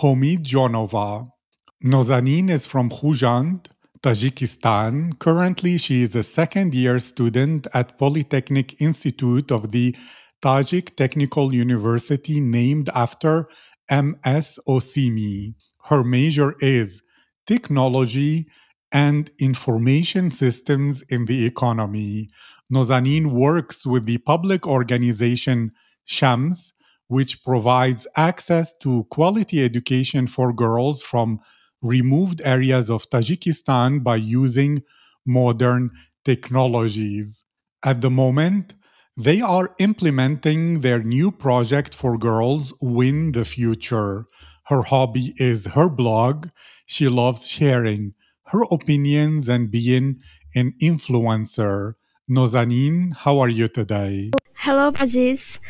Homidjonova. Nozanin is from Khujand, Tajikistan. Currently, she is a second year student at Polytechnic Institute of the Tajik Technical University named after MS Osimi. Her major is technology and information systems in the economy. Nozanin works with the public organization Shams, which provides access to quality education for girls from removed areas of Tajikistan by using modern technologies. At the moment, they are implementing their new project for girls, Win the Future. Her hobby is her blog. She loves sharing her opinions and being an influencer. Nozanin, how are you today? Hello, Aziz.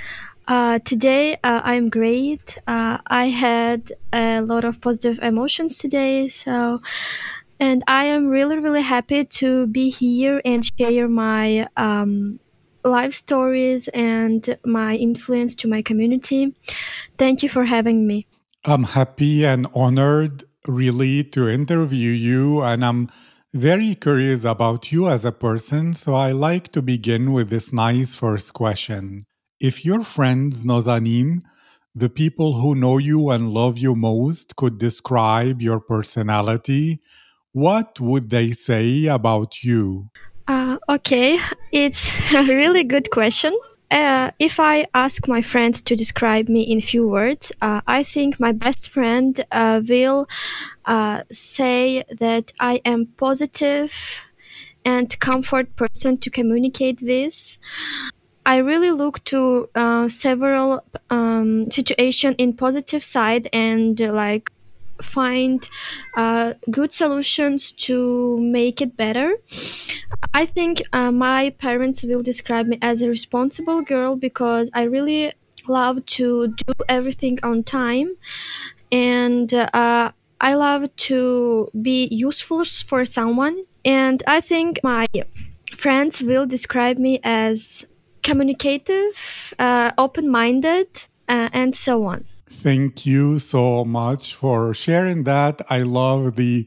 Uh, today uh, I'm great. Uh, I had a lot of positive emotions today, so and I am really really happy to be here and share my um, life stories and my influence to my community. Thank you for having me. I'm happy and honored really to interview you, and I'm very curious about you as a person. So I like to begin with this nice first question. If your friends, Nozanin, the people who know you and love you most, could describe your personality, what would they say about you? Uh, okay, it's a really good question. Uh, if I ask my friend to describe me in few words, uh, I think my best friend uh, will uh, say that I am positive and comfort person to communicate with. I really look to uh, several um, situation in positive side and like find uh, good solutions to make it better. I think uh, my parents will describe me as a responsible girl because I really love to do everything on time and uh, I love to be useful for someone. And I think my friends will describe me as communicative, uh, open minded, uh, and so on. Thank you so much for sharing that. I love the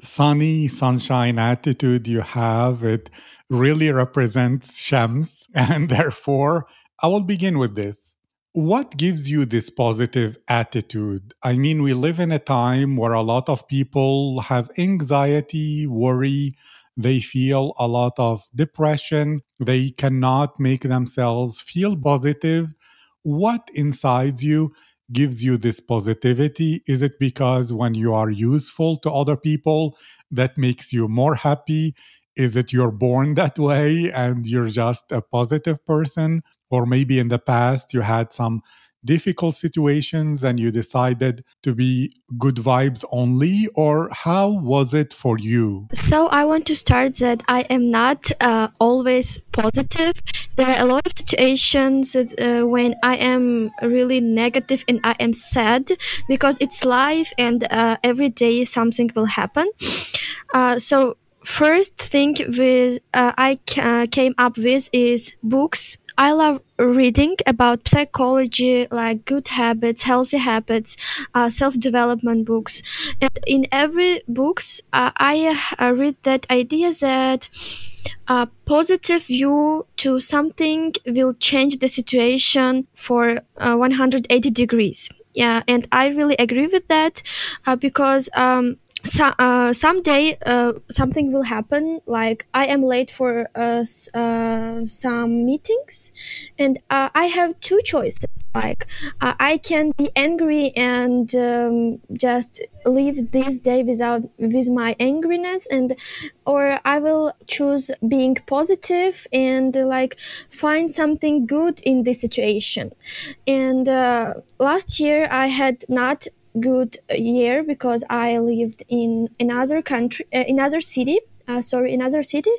sunny sunshine attitude you have. It really represents Shams. And therefore, I will begin with this. What gives you this positive attitude? I mean, we live in a time where a lot of people have anxiety, worry, they feel a lot of depression, they cannot make themselves feel positive. What inside you gives you this positivity? Is it because when you are useful to other people, that makes you more happy? Is it you're born that way and you're just a positive person? Or maybe in the past you had some difficult situations and you decided to be good vibes only or how was it for you? So i want to start that i am not uh, always positive. There are a lot of situations uh, when i am really negative and i am sad because it's life and uh, every day something will happen. Uh, so first thing with uh, i ca- came up with is books. I love reading about psychology, like good habits, healthy habits, uh, self-development books. And in every books, uh, I uh, read that idea that a positive view to something will change the situation for uh, 180 degrees. Yeah, and I really agree with that uh, because um, so, uh, someday uh, something will happen like i am late for uh, uh, some meetings and uh, i have two choices like uh, i can be angry and um, just leave this day without with my angriness and or i will choose being positive and like find something good in this situation. And last year i had not good year because I lived in another country, uh, another city. Uh, sorry, another city,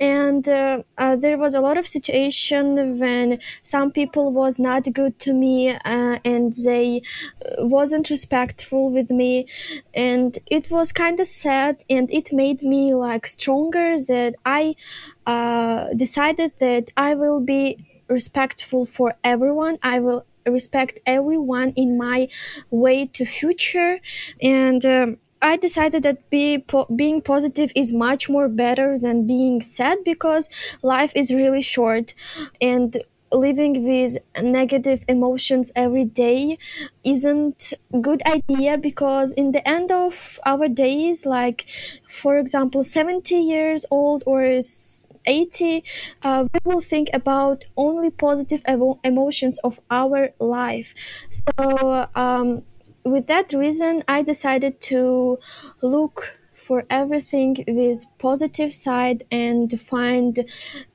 and uh, uh, there was a lot of situation when some people was not good to me uh, and they uh, wasn't respectful with me, and it was kind of sad and it made me like stronger that I decided that I will be respectful for everyone. I will respect everyone in my way to future. And um, I decided that be po- being positive is much more better than being sad because life is really short. And living with negative emotions every day isn't good idea because in the end of our days like for example 70 years old or 80 uh, we will think about only positive evo- emotions of our life. So um, with that reason i decided to look for everything with positive side and find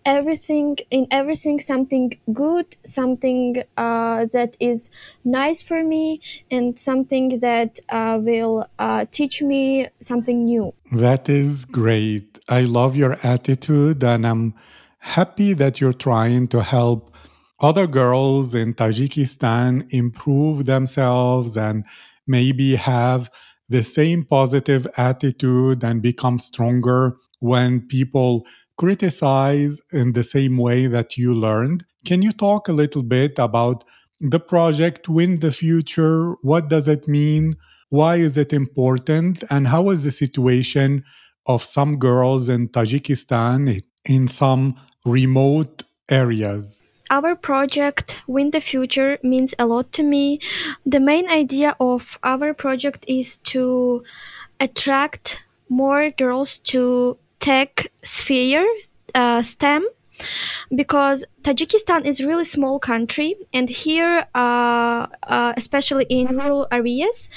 everything in everything something good something uh, that is nice for me and something that uh, will uh, teach me something new. That is great i love your attitude and i'm happy that you're trying to help other girls in tajikistan improve themselves and maybe have the same positive attitude and become stronger when people criticize in the same way that you learned. Can you talk a little bit about the project Win the Future? What does it mean? Why is it important? And how is the situation of some girls in Tajikistan in some remote areas? our project win the future means a lot to me the main idea of our project is to attract more girls to tech sphere uh, stem because Tajikistan is really small country, and here, uh, uh, especially in rural areas,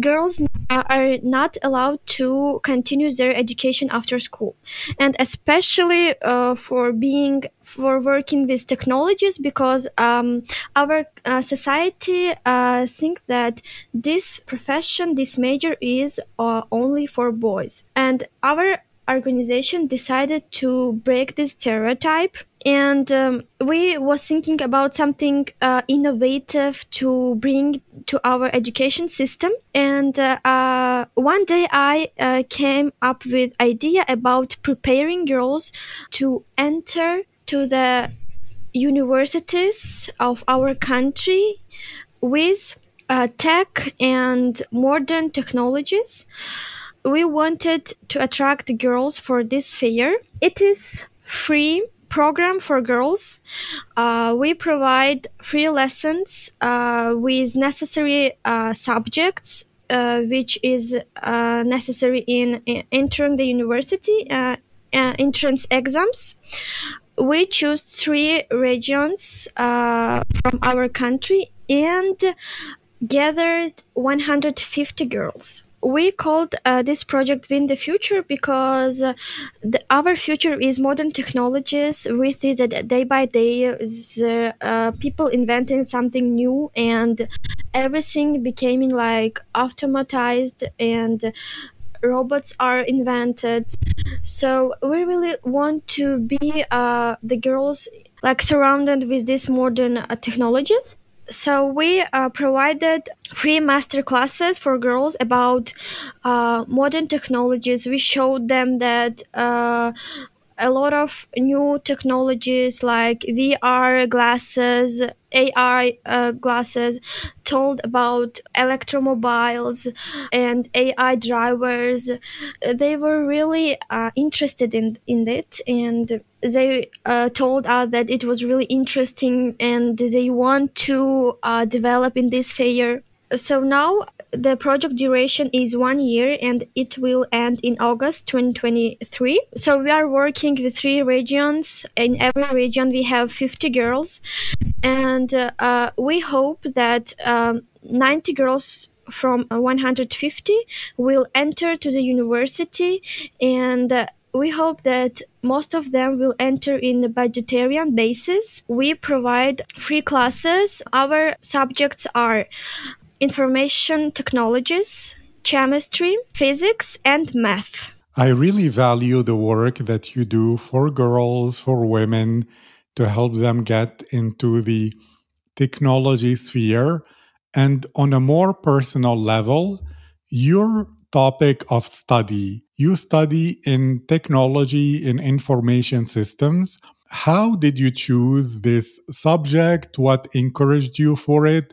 girls are not allowed to continue their education after school, and especially uh, for being for working with technologies because um, our uh, society uh, think that this profession, this major, is uh, only for boys, and our organization decided to break this stereotype and um, we was thinking about something uh, innovative to bring to our education system. And uh, uh, one day i uh, came up with idea about preparing girls to enter to the universities of our country with uh, tech and modern technologies we wanted to attract girls for this fair. It is free program for girls. Uh, we provide free lessons uh, with necessary uh, subjects, uh, which is uh, necessary in, in, entering the university uh, entrance exams. We choose three regions from our country and gathered 150 girls we called uh, this project win the future because uh, the, our future is modern technologies. With it that day by day the uh, people inventing something new and everything becoming like automatized and robots are invented. So we really want to be uh, the girls like surrounded with these modern uh, technologies so we uh, provided free master classes for girls about uh, modern technologies. We showed them that uh, a lot of new technologies like VR glasses, AR uh, glasses, told about electromobiles and AI drivers. They were really uh, interested in, in it and they uh, told us that it was really interesting and they want to uh, develop in this fair So now the project duration is one year and it will end in August 2023. So we are working with three regions. In every region, we have 50 girls, and uh, uh, we hope that um, 90 girls from 150 will enter to the university and uh, we hope that most of them will enter in a budgetarian basis. We provide free classes. Our subjects are information technologies, chemistry, physics, and math. I really value the work that you do for girls, for women, to help them get into the technology sphere. And on a more personal level, your topic of study, you study in technology in information systems. How did you choose this subject? What encouraged you for it?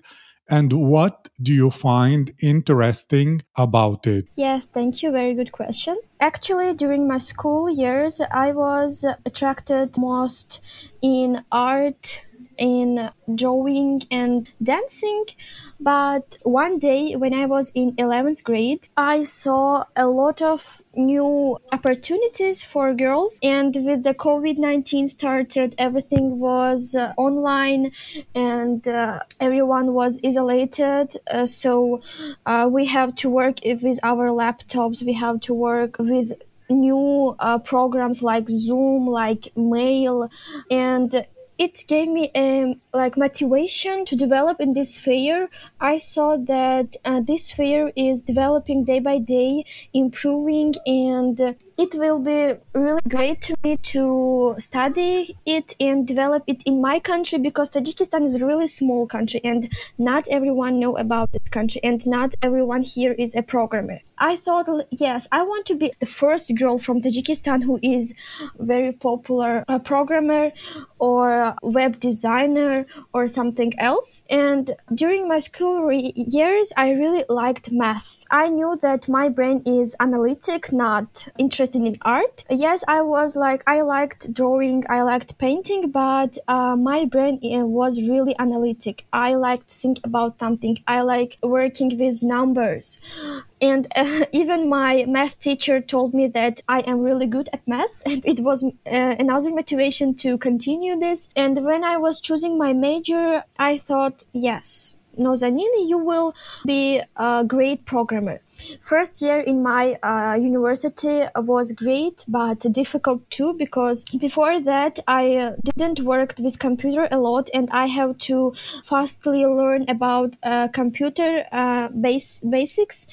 And what do you find interesting about it? Yes, thank you. Very good question. Actually, during my school years, I was attracted most in art in drawing and dancing. But one day when I was in 11th grade, I saw a lot of new opportunities for girls. And with the COVID 19 started, everything was uh, online and uh, everyone was isolated. Uh, so uh, we have to work with our laptops, we have to work with new uh, programs like zoom like mail and it gave me a um, like motivation to develop in this fair i saw that uh, this fair is developing day by day improving and it will be really great to me to study it and develop it in my country because tajikistan is a really small country and not everyone know about this country and not everyone here is a programmer. I thought yes i want to be the first girl from tajikistan who is very popular programmer or web designer or something else. And during my school re- years, I really liked math. I knew that my brain is analytic, not interested in art. Yes, I was like, I liked drawing, I liked painting, but uh, my brain uh, was really analytic. I liked think about something. I like working with numbers and uh, even my math teacher told me that I am really good at math, and it was uh, another motivation to continue this. And when I was choosing my major, I thought, yes, Nozanini, you will be a great programmer. First year in my uh, university was great, but difficult too because before that I uh, didn't work with computer a lot, and I have to fastly learn about uh, computer uh, base basics.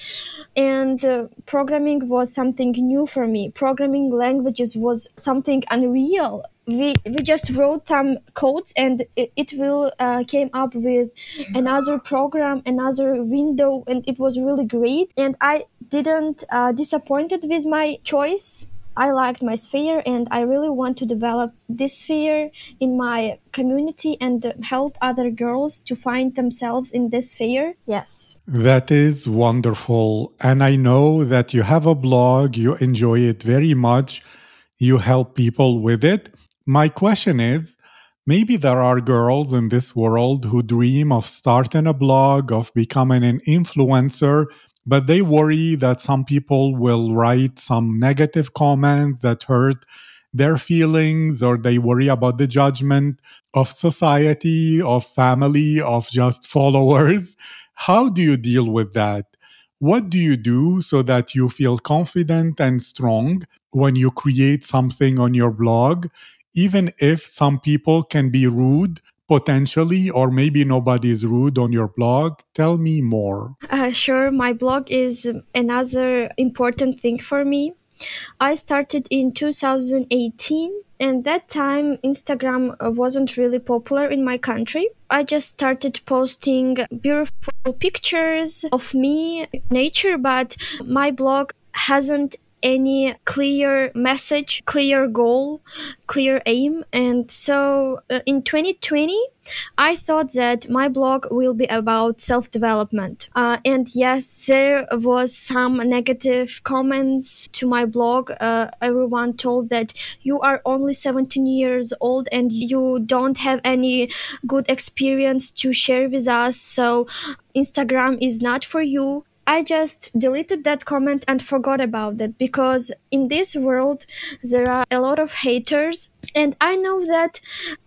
And uh, programming was something new for me. Programming languages was something unreal we we just wrote some codes and it, it will uh, came up with another program another window and it was really great and i didn't uh, disappointed with my choice I liked my sphere and I really want to develop this sphere in my community and help other girls to find themselves in this sphere. Yes. That is wonderful. And I know that you have a blog, you enjoy it very much, you help people with it. My question is maybe there are girls in this world who dream of starting a blog, of becoming an influencer, but they worry that some people will write some negative comments that hurt their feelings, or they worry about the judgment of society, of family, of just followers. How do you deal with that? What do you do so that you feel confident and strong when you create something on your blog even if some people can be rude potentially or maybe nobody is rude on your blog tell me more. Uh, sure my blog is another important thing for me. I started in 2018 and that time instagram wasn't really popular in my country. I just started posting beautiful pictures of me nature but my blog hasn't any clear message, clear goal, clear aim. And so uh, in 2020, I thought that my blog will be about self development. Uh, and yes, there was some negative comments to my blog. Uh, everyone told that you are only 17 years old and you don't have any good experience to share with us. So Instagram is not for you. I just deleted that comment and forgot about it because in this world there are a lot of haters and I know that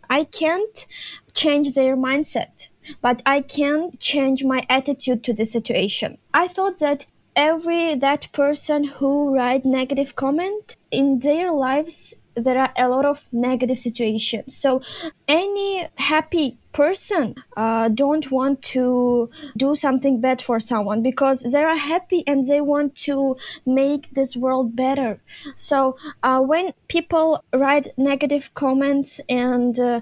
I can't change their mindset, but I can change my attitude to the situation. I thought that every that person who write negative comment in their lives there are a lot of negative situations so any happy person uh, don't want to do something bad for someone because they are happy and they want to make this world better. So uh, when people write negative comments and uh,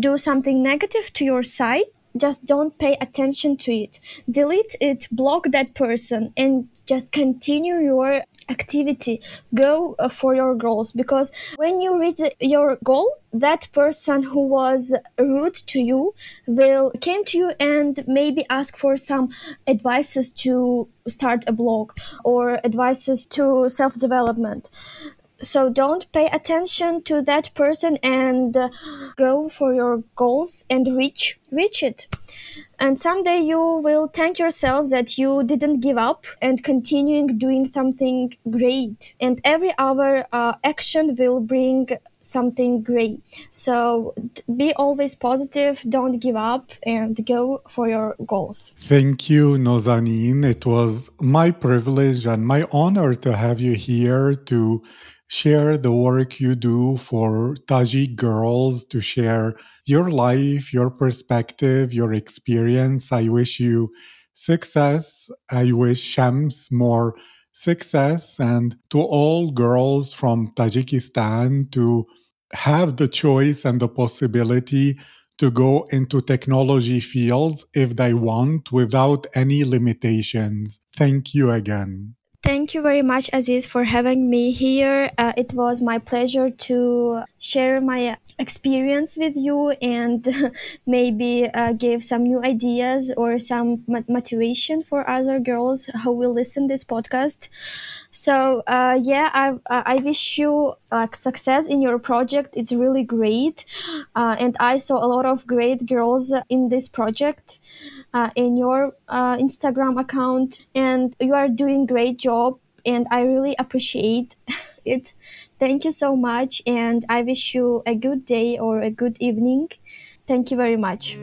do something negative to your site just don't pay attention to it. Delete it block that person and just continue your activity go uh, for your goals. Because when you reach your goal that person who was rude to you will came to you and maybe ask for some advices to start a blog or advices to self development so don't pay attention to that person and uh, go for your goals and reach reach it. And someday you will thank yourself that you didn't give up and continuing doing something great. And every hour uh, action will bring something great. So be always positive don't give up and go for your goals. Thank you nozanin it was my privilege and my honor to have you here to share the work you do for Tajik girls, to share your life, your perspective, your experience. I wish you success. I wish Shams more success and to all girls from Tajikistan to have the choice and the possibility to go into technology fields if they want without any limitations. Thank you again. Thank you very much, Aziz, for having me here. Uh, it was my pleasure to share my experience with you and maybe uh, give some new ideas or some motivation for other girls who will listen this podcast. So uh, yeah, I I wish you like success in your project. It's really great, uh, and I saw a lot of great girls in this project uh, in your uh, Instagram account, and you are doing great job. And I really appreciate it. Thank you so much, and I wish you a good day or a good evening. Thank you very much.